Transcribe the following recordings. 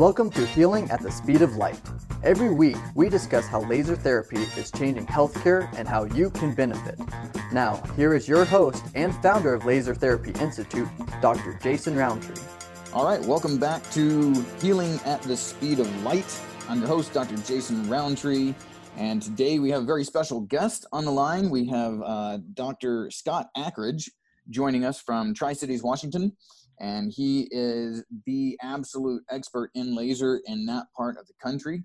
Welcome to Healing at the Speed of Light. Every week, we discuss how laser therapy is changing healthcare and how you can benefit. Now, here is your host and founder of Laser Therapy Institute, Dr. Jason Rountree. All right, welcome back to Healing at the Speed of Light. I'm your host, Dr. Jason Rountree, and today we have a very special guest on the line. We have uh, Dr. Scott Ackridge joining us from Tri Cities, Washington and he is the absolute expert in laser in that part of the country.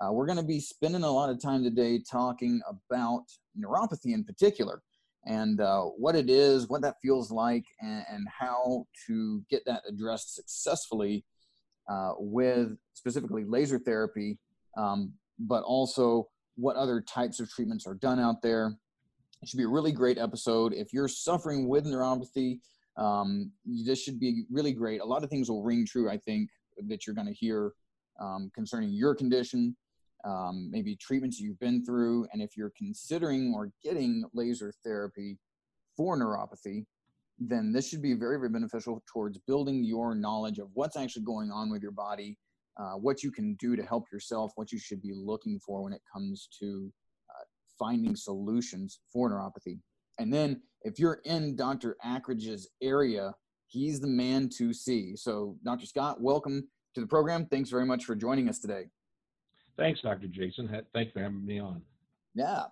Uh, we're going to be spending a lot of time today talking about neuropathy in particular and uh, what it is, what that feels like, and, and, how to get that addressed successfully uh, with specifically laser therapy, um, but also what other types of treatments are done out there. It should be a really great episode. If you're suffering with neuropathy, um, this should be really great. A lot of things will ring true, I think, that you're going to hear um, concerning your condition, um, maybe treatments you've been through, and if you're considering or getting laser therapy for neuropathy, then this should be very, very beneficial towards building your knowledge of what's actually going on with your body, uh, what you can do to help yourself, what you should be looking for when it comes to uh, finding solutions for neuropathy. And then if you're in Dr. Ackridge's area, he's the man to see. So, Dr. Scott, welcome to the program. Thanks very much for joining us today. Thanks, Dr. Jason. Thanks for having me on. Yeah.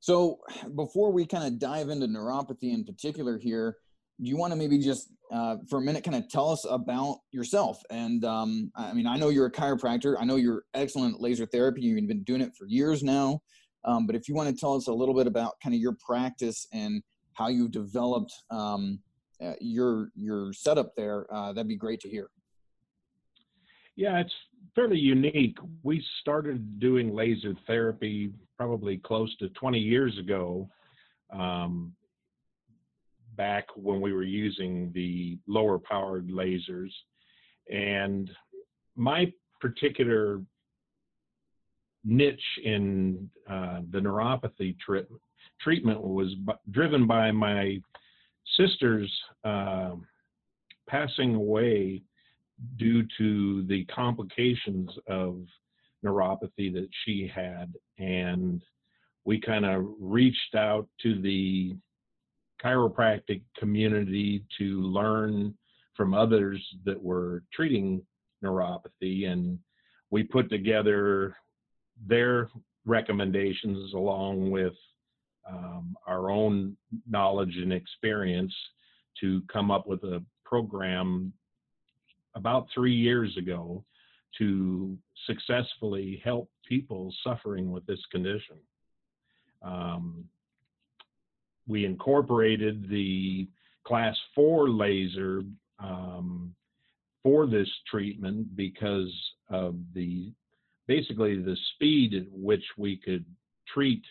So, before we kind of dive into neuropathy in particular here, do you want to maybe just uh, for a minute kind of tell us about yourself? And um, I mean, I know you're a chiropractor. I know you're excellent laser therapy. You've been doing it for years now. Um, but if you want to tell us a little bit about kind of your practice and how you developed um, uh, your your setup there, uh, that'd be great to hear. Yeah, it's fairly unique. We started doing laser therapy probably close to 20 years ago, um, back when we were using the lower powered lasers. And my particular niche in uh, the neuropathy tri- treatment was b- driven by my sister's uh, passing away due to the complications of neuropathy that she had. And we kind of reached out to the chiropractic community to learn from others that were treating neuropathy. And we put together their recommendations along with um, our own knowledge and experience to come up with a program about three years ago to successfully help people suffering with this condition. Um, we incorporated the class four laser um, for this treatment because of the basically the speed at which we could treat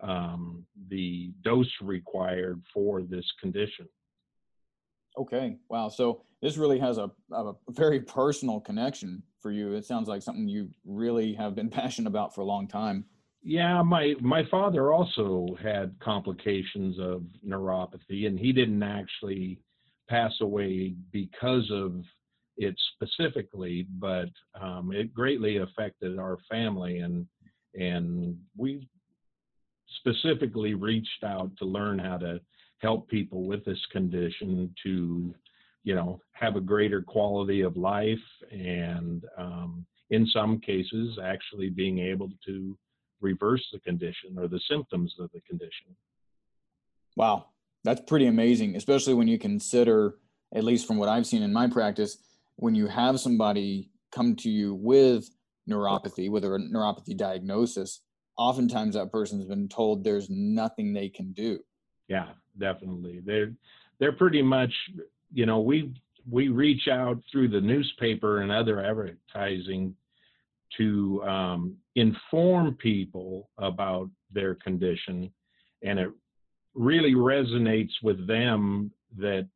um, the dose required for this condition. Okay, wow. So this really has a, a very personal connection for you. It sounds like something you really have been passionate about for a long time. Yeah, my my father also had complications of neuropathy, and he didn't actually pass away because of it specifically, but um, it greatly affected our family, and and we specifically reached out to learn how to help people with this condition to, you know, have a greater quality of life, and um, in some cases, actually being able to reverse the condition or the symptoms of the condition. Wow, that's pretty amazing, especially when you consider, at least from what I've seen in my practice, when you have somebody come to you with neuropathy, with a neuropathy diagnosis, oftentimes that person's been told there's nothing they can do. Yeah, definitely. They're they're pretty much, you know, we we reach out through the newspaper and other advertising to um, inform people about their condition, and it really resonates with them that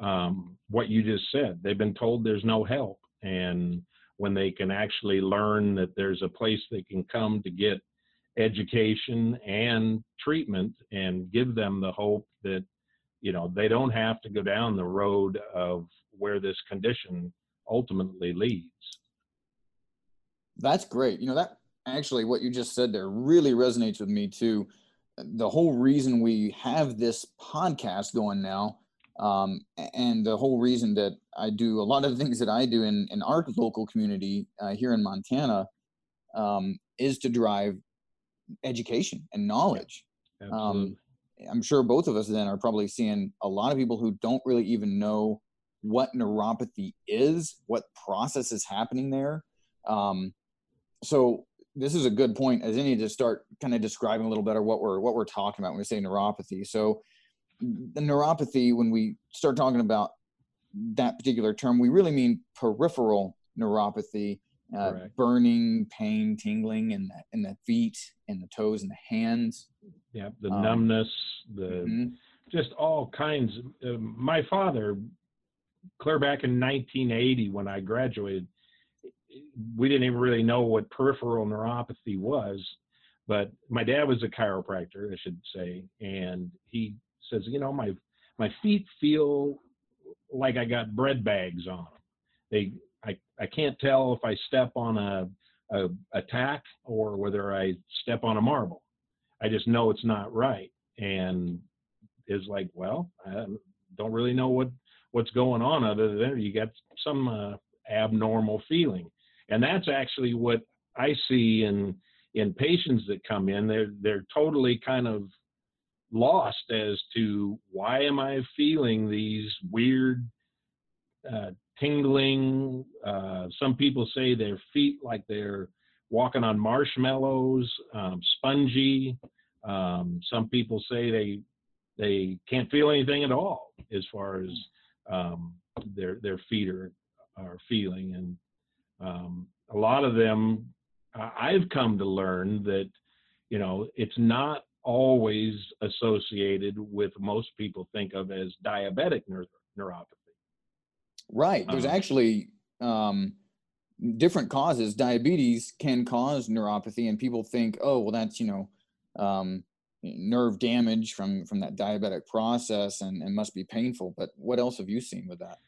um, what you just said. They've been told there's no help. And when they can actually learn that there's a place they can come to get education and treatment and give them the hope that, you know, they don't have to go down the road of where this condition ultimately leads. That's great. You know, that actually what you just said there really resonates with me too. The whole reason we have this podcast going now, um, and the whole reason that I do a lot of the things that I do in, in our local community uh, here in Montana um, is to drive education and knowledge. Um, I'm sure both of us then are probably seeing a lot of people who don't really even know what neuropathy is, what process is happening there. Um, so this is a good point as any to start kind of describing a little better what we're what we're talking about when we say neuropathy. So the neuropathy, when we start talking about that particular term, we really mean peripheral neuropathy, uh, burning, pain, tingling in the in the feet, in the toes, and the hands. Yeah, the um, numbness, the mm-hmm. just all kinds. Uh, my father, clear back in 1980 when I graduated, we didn't even really know what peripheral neuropathy was. But my dad was a chiropractor, I should say, and he says, you know, my my feet feel like I got bread bags on them. They, I, I can't tell if I step on a, a, a tack or whether I step on a marble. I just know it's not right. And is like, well, I don't really know what what's going on other than you got some uh, abnormal feeling and that's actually what I see in in patients that come in. They're they're totally kind of lost as to why am I feeling these weird uh, tingling. Uh, some people say their feet like they're walking on marshmallows, um, spongy. Um, some people say they they can't feel anything at all as far as um, their their feet are are feeling, and um, a lot of them, I've come to learn that, you know, it's not always associated with most people think of as diabetic neuropathy. Right. There's um, actually um, different causes. Diabetes can cause neuropathy, and people think, oh, well, that's you know, um, nerve damage from from that diabetic process, and, and must be painful. But what else have you seen with that?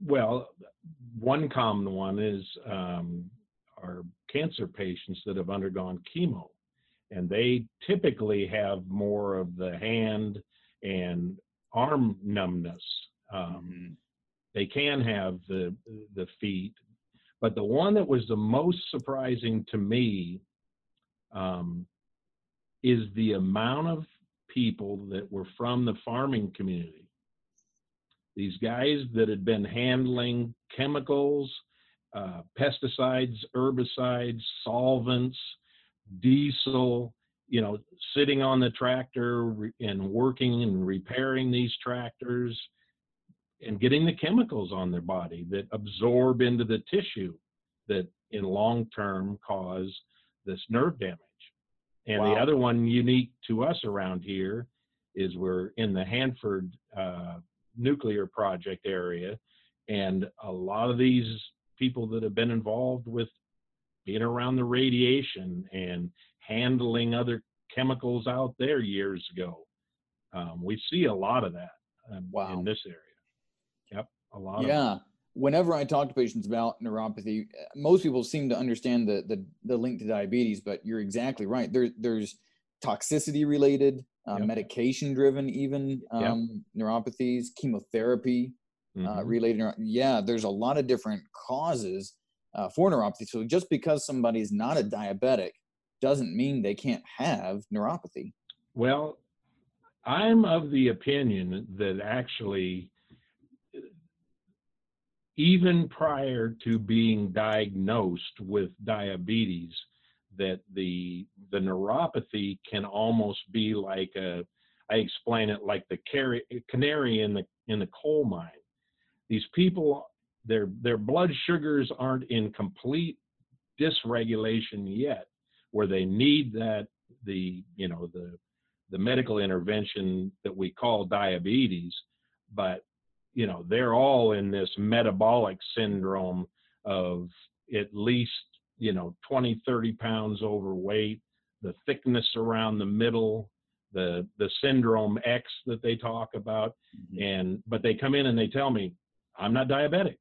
Well, one common one is um, our cancer patients that have undergone chemo, and they typically have more of the hand and arm numbness. Um, mm-hmm. They can have the the feet, but the one that was the most surprising to me um, is the amount of people that were from the farming community these guys that had been handling chemicals, uh, pesticides, herbicides, solvents, diesel, you know, sitting on the tractor and working and repairing these tractors and getting the chemicals on their body that absorb into the tissue that in long term cause this nerve damage. And wow. the other one unique to us around here is we're in the Hanford uh, nuclear project area. And a lot of these people that have been involved with being around the radiation and handling other chemicals out there years ago, um, we see a lot of that um, wow. in this area. Yep, a lot. Yeah. Whenever I talk to patients about neuropathy, most people seem to understand the the, the link to diabetes, but you're exactly right. There, there's toxicity related uh, yep. medication driven even um, yep. neuropathies chemotherapy uh, mm-hmm. uh, related yeah there's a lot of different causes uh, for neuropathy so just because somebody's not a diabetic doesn't mean they can't have neuropathy well i'm of the opinion that actually even prior to being diagnosed with diabetes that the the neuropathy can almost be like a I explain it like the canary in the in the coal mine. These people their their blood sugars aren't in complete dysregulation yet where they need that the you know the the medical intervention that we call diabetes but you know they're all in this metabolic syndrome of at least you know 20 30 pounds overweight the thickness around the middle the the syndrome x that they talk about mm-hmm. and but they come in and they tell me i'm not diabetic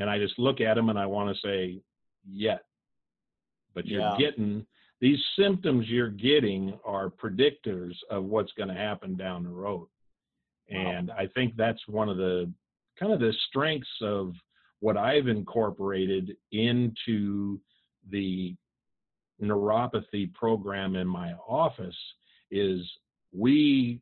and i just look at them and i want to say yet but you're Yeah. getting these symptoms you're getting are predictors of what's going to happen down the road. Wow. And I think that's one of the kind of the strengths of what I've incorporated into the neuropathy program in my office is we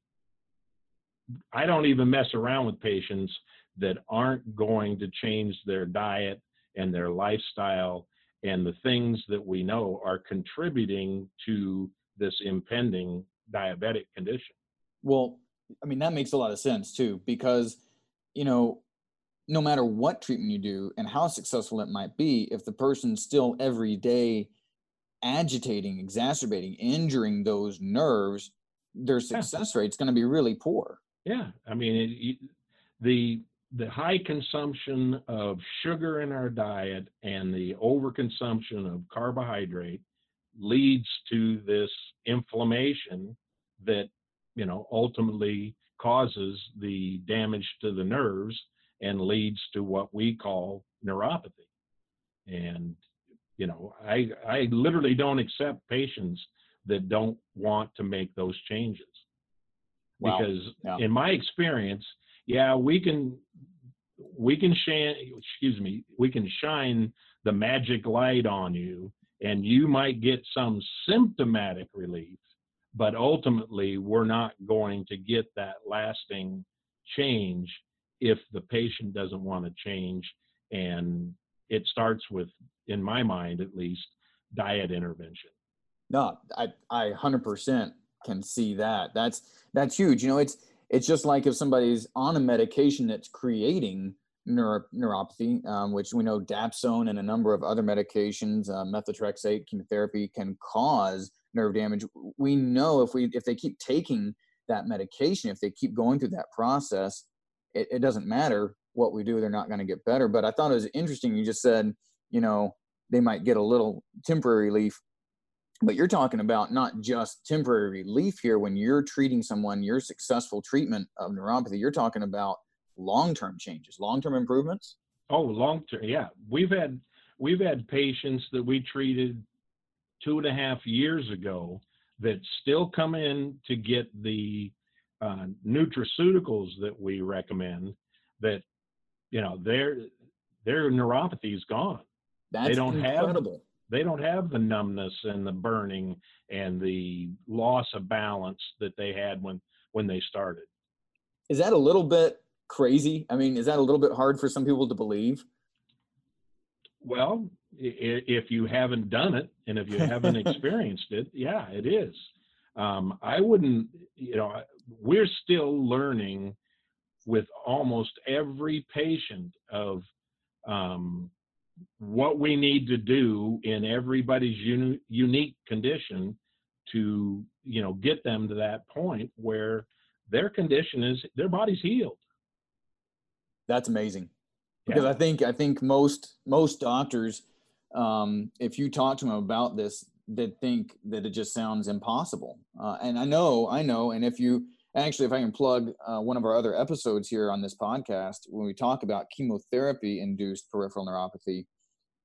I don't even mess around with patients that aren't going to change their diet and their lifestyle and the things that we know are contributing to this impending diabetic condition. Well, I mean, that makes a lot of sense too, because, you know, no matter what treatment you do and how successful it might be, if the person's still every day agitating, exacerbating, injuring those nerves, their success rate's going to be really poor. Yeah, I mean it, you- the the high consumption of sugar in our diet and the overconsumption of carbohydrate leads to this inflammation that you know ultimately causes the damage to the nerves and leads to what we call neuropathy. And you know, I I literally don't accept patients that don't want to make those changes Wow. because Yeah. in my experience, yeah, we can we can shine excuse me, we can shine the magic light on you and you might get some symptomatic relief, but ultimately we're not going to get that lasting change if the patient doesn't want to change and it starts with in my mind at least diet intervention. No, I I hundred percent can see that. That's that's huge. You know, it's it's just like if somebody's on a medication that's creating neuro, neuropathy, um, which we know dapsone and a number of other medications, uh, methotrexate, chemotherapy can cause nerve damage. We know if we if they keep taking that medication, if they keep going through that process, it, it doesn't matter what we do, they're not going to get better. But I thought it was interesting. You just said, you know, they might get a little temporary relief but you're talking about not just temporary relief here when you're treating someone your successful treatment of neuropathy you're talking about long-term changes long-term improvements Oh, long term, yeah. We've had we've had patients that we treated two and a half years ago that still come in to get the uh, nutraceuticals that we recommend. That you know their their neuropathy is gone. that's don't have- incredible They don't have the numbness and the burning and the loss of balance that they had when when they started. is that a little bit crazy i mean is that a little bit hard for some people to believe Well, if you haven't done it and if you haven't experienced it, yeah, it is. Um, I wouldn't, you know, we're still learning with almost every patient of um, what we need to do in everybody's uni- unique condition to, you know, get them to that point where their condition is their body's healed. that's amazing because Yeah. i think i think most most doctors um, if you talk to them about this they think that it just sounds impossible uh, and i know i know and if you actually if i can plug uh, one of our other episodes here on this podcast when we talk about chemotherapy induced peripheral neuropathy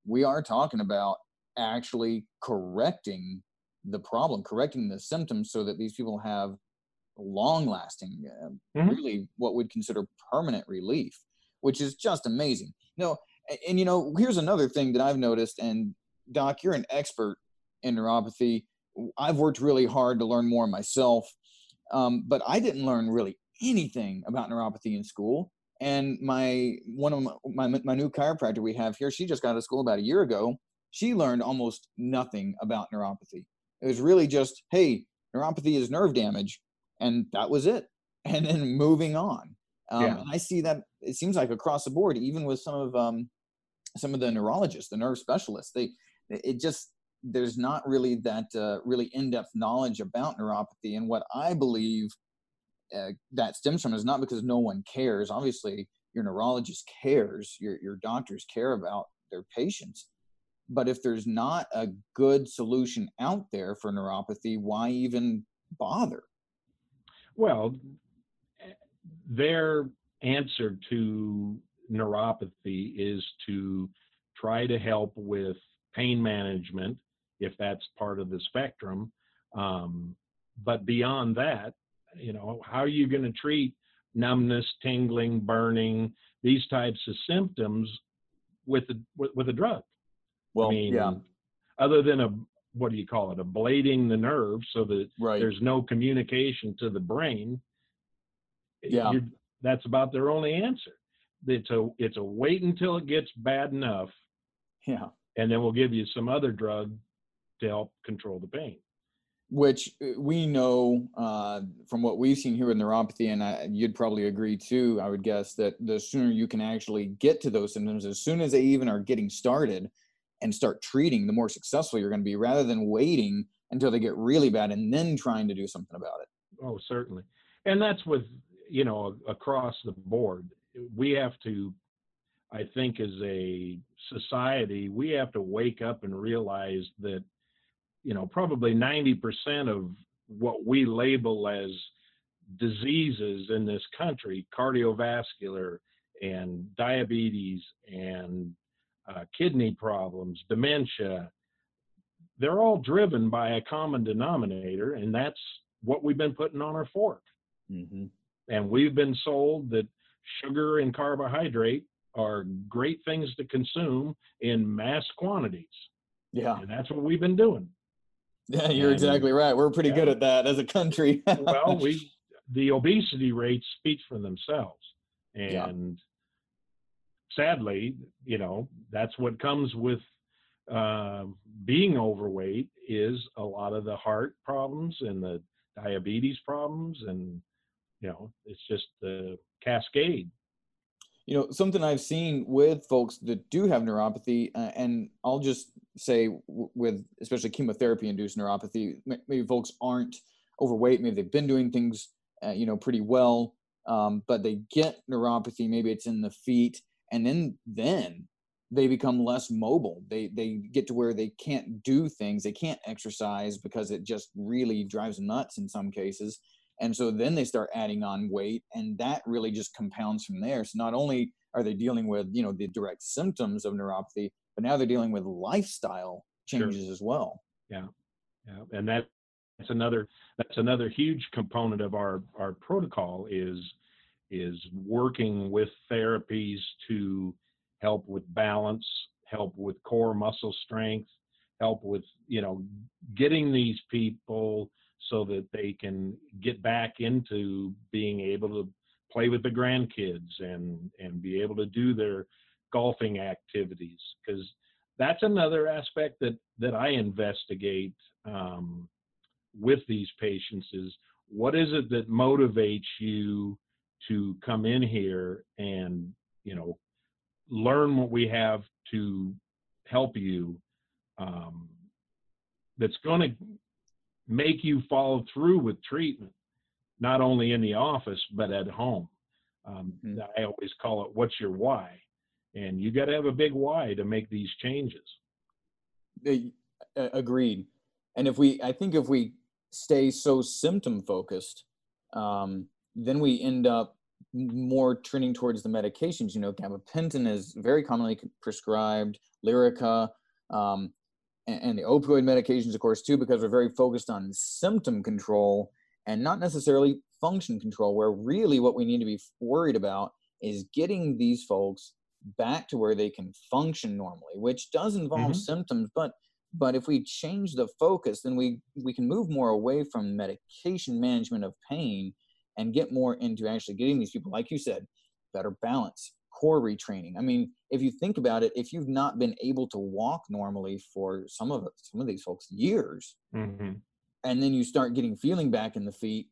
we are talking about actually correcting the problem correcting the symptoms so that these people have long lasting uh, Mhm. really what we'd consider permanent relief which is just amazing you know and, and you know here's another thing that i've noticed and doc you're an expert in neuropathy i've worked really hard to learn more myself um, but i didn't learn really anything about neuropathy in school. And my one of my, my, my new chiropractor we have here she just got out of school about a year ago. She learned almost nothing about neuropathy. It was really just hey neuropathy is nerve damage and that was it. And then moving on. Um, Yeah. and i see that it seems like across the board even with some of um, some of the neurologists the nerve specialists they it just there's not really that uh, really in-depth knowledge about neuropathy and what i believe uh, that stems from is not because no one cares. Obviously your neurologist cares your, your doctors care about their patients. But if there's not a good solution out there for neuropathy why even bother? Well, their answer to neuropathy is to try to help with pain management if that's part of the spectrum. Um, but beyond that, you know, how are you going to treat numbness, tingling, burning, these types of symptoms with a, with, with a drug? Well, I mean, yeah. Other than a what do you call it? Ablating the nerve so that right. there's no communication to the brain. Yeah, that's about their only answer. It's a it's a wait until it gets bad enough. Yeah, and then we'll give you some other drug to help control the pain which uh, we know uh, from what we've seen here with neuropathy, and I, you'd probably agree too, I would guess, that the sooner you can actually get to those symptoms, as soon as they even are getting started and start treating, the more successful you're going to be rather than waiting until they get really bad and then trying to do something about it. Oh, certainly. And that's with, you know, across the board. We have to, I think, as a society, we have to wake up and realize that you know, probably 90% of what we label as diseases in this country, cardiovascular and diabetes and uh, kidney problems, dementia, they're all driven by a common denominator, and that's what we've been putting on our fork. Mm-hmm. And we've been sold that sugar and carbohydrate are great things to consume in mass quantities. Yeah. And that's what we've been doing. Yeah, you're and, exactly right. We're pretty yeah. good at that as a country. well, we the obesity rates speak for themselves, and yeah. sadly, you know, that's what comes with uh, being overweight is a lot of the heart problems and the diabetes problems, and you know, it's just the cascade you know something i've seen with folks that do have neuropathy uh, and i'll just say w- with especially chemotherapy induced neuropathy maybe folks aren't overweight maybe they've been doing things uh, you know pretty well um, but they get neuropathy maybe it's in the feet and then then they become less mobile. They they get to where they can't do things they can't exercise because it just really drives them nuts in some cases and so then they start adding on weight, and that really just compounds from there. So not only are they dealing with, you know, the direct symptoms of neuropathy, but now they're dealing with lifestyle changes sure. as well. Yeah. Yeah. And that that's another that's another huge component of our our protocol is is working with therapies to help with balance, help with core muscle strength, help with, you know, getting these people so that they can get back into being able to play with the grandkids and and be able to do their golfing activities because that's another aspect that that I investigate um, with these patients is what is it that motivates you to come in here and you know learn what we have to help you um, that's going to make you follow through with treatment, not only in the office, but at home. Um, mm-hmm. I always call it, what's your why? And you got to have a big why to make these changes. Agreed. And if we, I think if we stay so symptom focused, um, then we end up more trending towards the medications. You know, gabapentin is very commonly prescribed, Lyrica, um, and, the opioid medications, of course, too, because we're very focused on symptom control and not necessarily function control, where really what we need to be worried about is getting these folks back to where they can function normally, which does involve mm-hmm. symptoms, but but if we change the focus, then we we can move more away from medication management of pain and get more into actually getting these people, like you said, better balance, core retraining. I mean, if you think about it, if you've not been able to walk normally for some of some of these folks years, mm-hmm. and then you start getting feeling back in the feet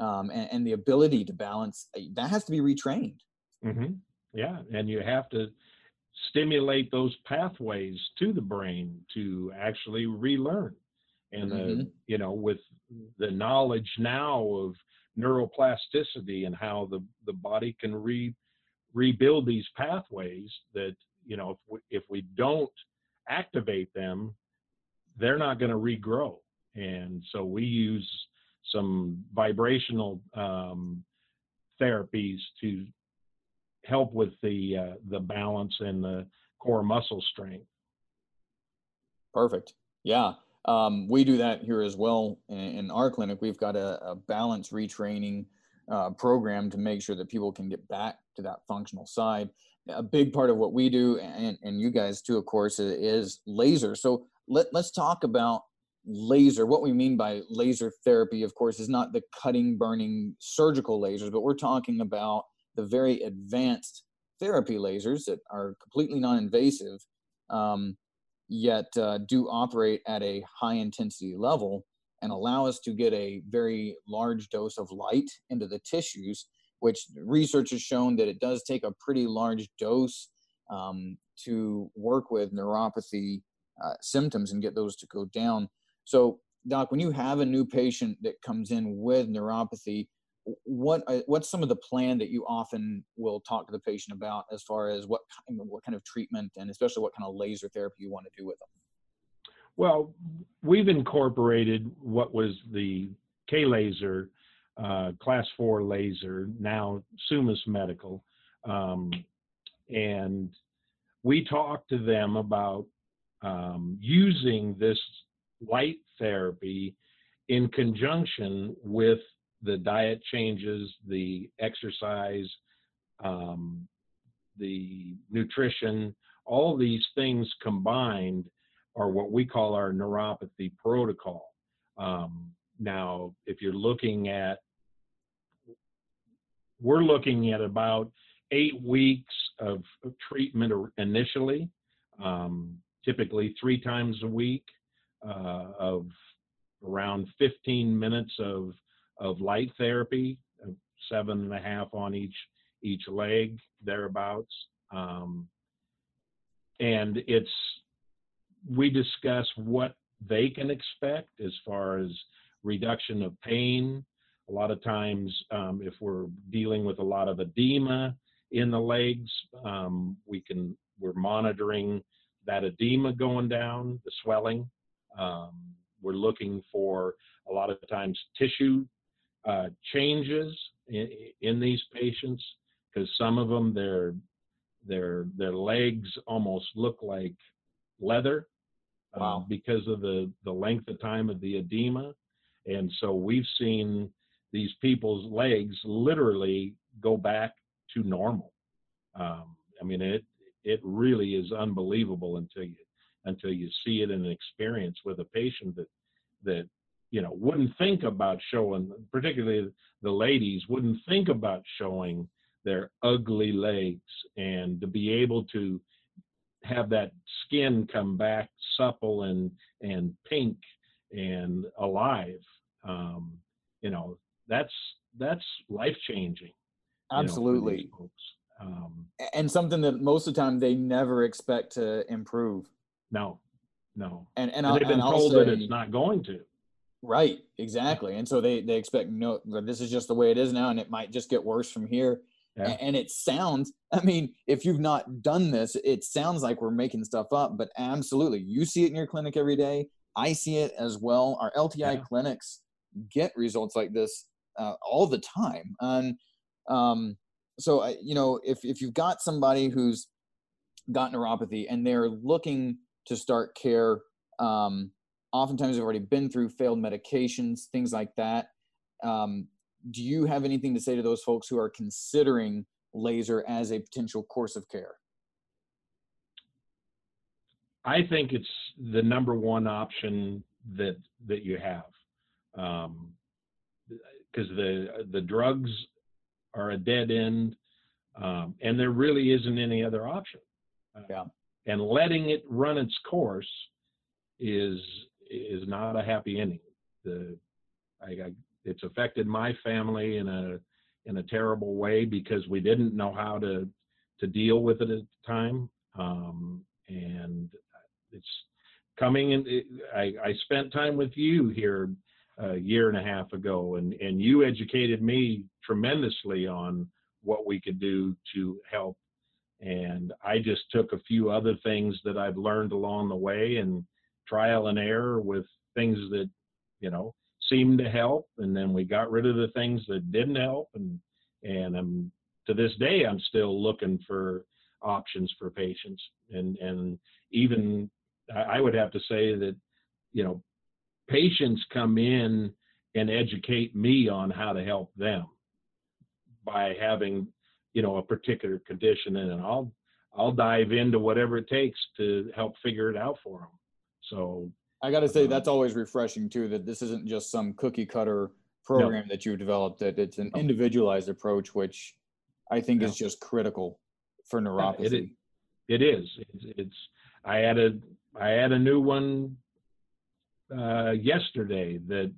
um, and, and, the ability to balance, eh, that has to be retrained. Mm-hmm. Yeah, and you have to stimulate those pathways to the brain to actually relearn. And mm-hmm. you know, with the knowledge now of neuroplasticity and how the the body can re rebuild these pathways that you know if we, if we don't activate them they're not going to regrow. And so we use some vibrational um, therapies to help with the uh, the balance and the core muscle strength. Perfect. Yeah. Um, we do that here as well. In, in our clinic. We've got a, a balance retraining uh, program to make sure that people can get back to that functional side. A big part of what we do, and, and you guys too, of course, is laser. So let, let's talk about laser. What we mean by laser therapy, of course, is not the cutting, burning surgical lasers, but we're talking about the very advanced therapy lasers that are completely non invasive, um, yet uh, do operate at a high intensity level and allow us to get a very large dose of light into the tissues, which research has shown that it does take a pretty large dose um, to work with neuropathy uh, symptoms and get those to go down. So, Doc, when you have a new patient that comes in with neuropathy, what uh, what's some of the plan that you often will talk to the patient about as far as what kind of, what kind of treatment and especially what kind of laser therapy you want to do with them? Well, we've incorporated what was the K laser, uh, class four laser, now Summus Medical, um, and we talked to them about um, using this light therapy in conjunction with the diet changes, the exercise, um, the nutrition, all these things combined are what we call our neuropathy protocol. Um, now, if you're looking at, we're looking at about eight weeks of treatment initially, um, typically three times a week uh, of around 15 minutes of of light therapy, seven and a half on each each leg, thereabouts. Um, and it's we discuss what they can expect as far as reduction of pain. A lot of times, um, if we're dealing with a lot of edema in the legs, um, we can we're monitoring that edema going down, the swelling. Um, we're looking for a lot of times tissue uh, changes in, in, these patients because some of them their their their legs almost look like leather uh, wow. uh, because of the the length of time of the edema and so we've seen these people's legs literally go back to normal. Um, i mean it it really is unbelievable until you until you see it in an experience with a patient that that you know wouldn't think about showing particularly the ladies wouldn't think about showing their ugly legs and to be able to have that skin come back supple and and pink and alive um, you know that's that's life changing absolutely know, um, and something that most of the time they never expect to improve no no and and, and they've been told say, that it's not going to Right, exactly. And so they they expect no, this is just the way it is now, and it might just get worse from here. Yeah. And it sounds, I mean, if you've not done this, it sounds like we're making stuff up, but absolutely, you see it in your clinic every day. I see it as well. Our LTI yeah. clinics get results like this uh, all the time, and um, so you know, if if you've got somebody who's got neuropathy and they're looking to start care. Um, oftentimes have already been through failed medications, things like that. Um, do you have anything to say to those folks who are considering laser as a potential course of care? I think it's the number one option that that you have, because the the drugs are a dead end, um, and there really isn't any other option. Yeah. And letting it run its course is is not a happy ending. The I, I, it's affected my family in a in a terrible way because we didn't know how to to deal with it at the time, um, and it's coming in. It, I, I spent time with you here a year and a half ago, and and you educated me tremendously on what we could do to help. And I just took a few other things that I've learned along the way and trial and error with things that you know seemed to help. And then we got rid of the things that didn't help. And and I'm to this day I'm still looking for options for patients. And and even I would have to say that you know patients come in and educate me on how to help them by having you know a particular condition and I'll I'll dive into whatever it takes to help figure it out for them. So I got to say uh, that's always refreshing too. That this isn't just some cookie cutter program no. that you developed. That it's an individualized approach, which I think no. is just critical for neuropathy. it, it is. It's, it's. I added I had a new one uh, yesterday that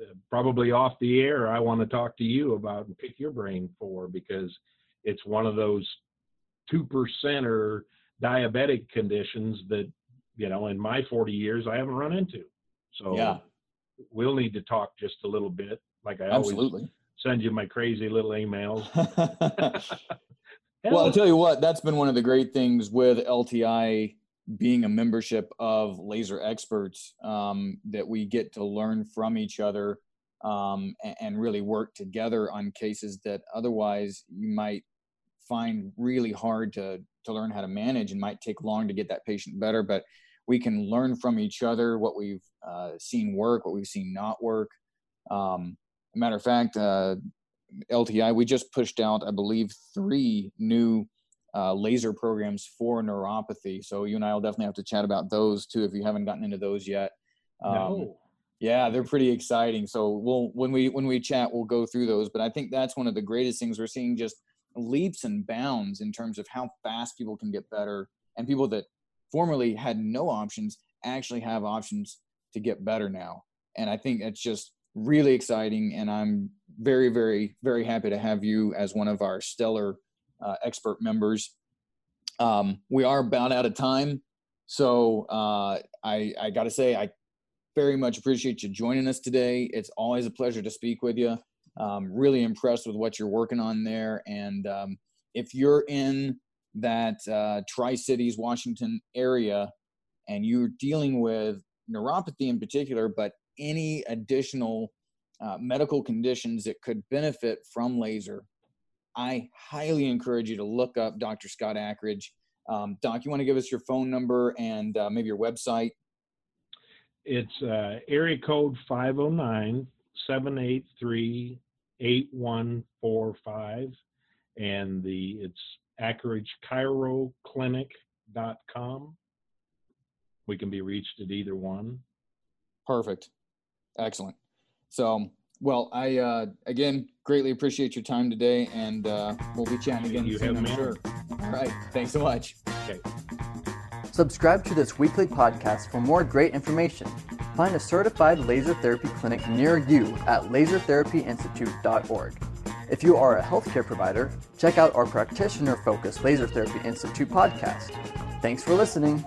uh, probably off the air I want to talk to you about and pick your brain for because it's one of those two percent or diabetic conditions that you know in my 40 years I haven't run into. So yeah. we'll need to talk just a little bit. Like I Absolutely. always send you my crazy little emails. well, I'll tell you what, that's been one of the great things with LTI being a membership of laser experts um, that we get to learn from each other um, and, and, really work together on cases that otherwise you might find really hard to to learn how to manage and might take long to get that patient better but we can learn from each other what we've uh, seen work what we've seen not work. Um, matter of fact uh, lti we just pushed out i believe three new uh, laser programs for neuropathy. So you and I will definitely have to chat about those too if you haven't gotten into those yet. Um, no. Yeah, they're pretty exciting. So we'll when we when we chat, we'll go through those. But I think that's one of the greatest things we're seeing just leaps and bounds in terms of how fast people can get better, and people that formerly had no options actually have options to get better now. And I think it's just really exciting. And I'm very, very, very happy to have you as one of our stellar uh, expert members. Um, we are about out of time. So uh, I, I got to say, I very much appreciate you joining us today. It's always a pleasure to speak with you. Um, really impressed with what you're working on there. And um, if you're in that uh, Tri Cities, Washington area, and you're dealing with neuropathy in particular, but any additional uh, medical conditions that could benefit from laser, I highly encourage you to look up Dr. Scott Ackridge. Um, Doc, you want to give us your phone number and uh, maybe your website? It's uh, area code 509 783 8145. And the it's AckridgeChiroClinic.com. We can be reached at either one. Perfect. Excellent. So well, I uh, again greatly appreciate your time today, and uh, we'll be chatting again you soon. I'm sure. All right, thanks so much. Okay. Subscribe to this weekly podcast for more great information. Find a certified laser therapy clinic near you at lasertherapyinstitute.org. If you are a healthcare provider, check out our practitioner focused Laser Therapy Institute podcast. Thanks for listening.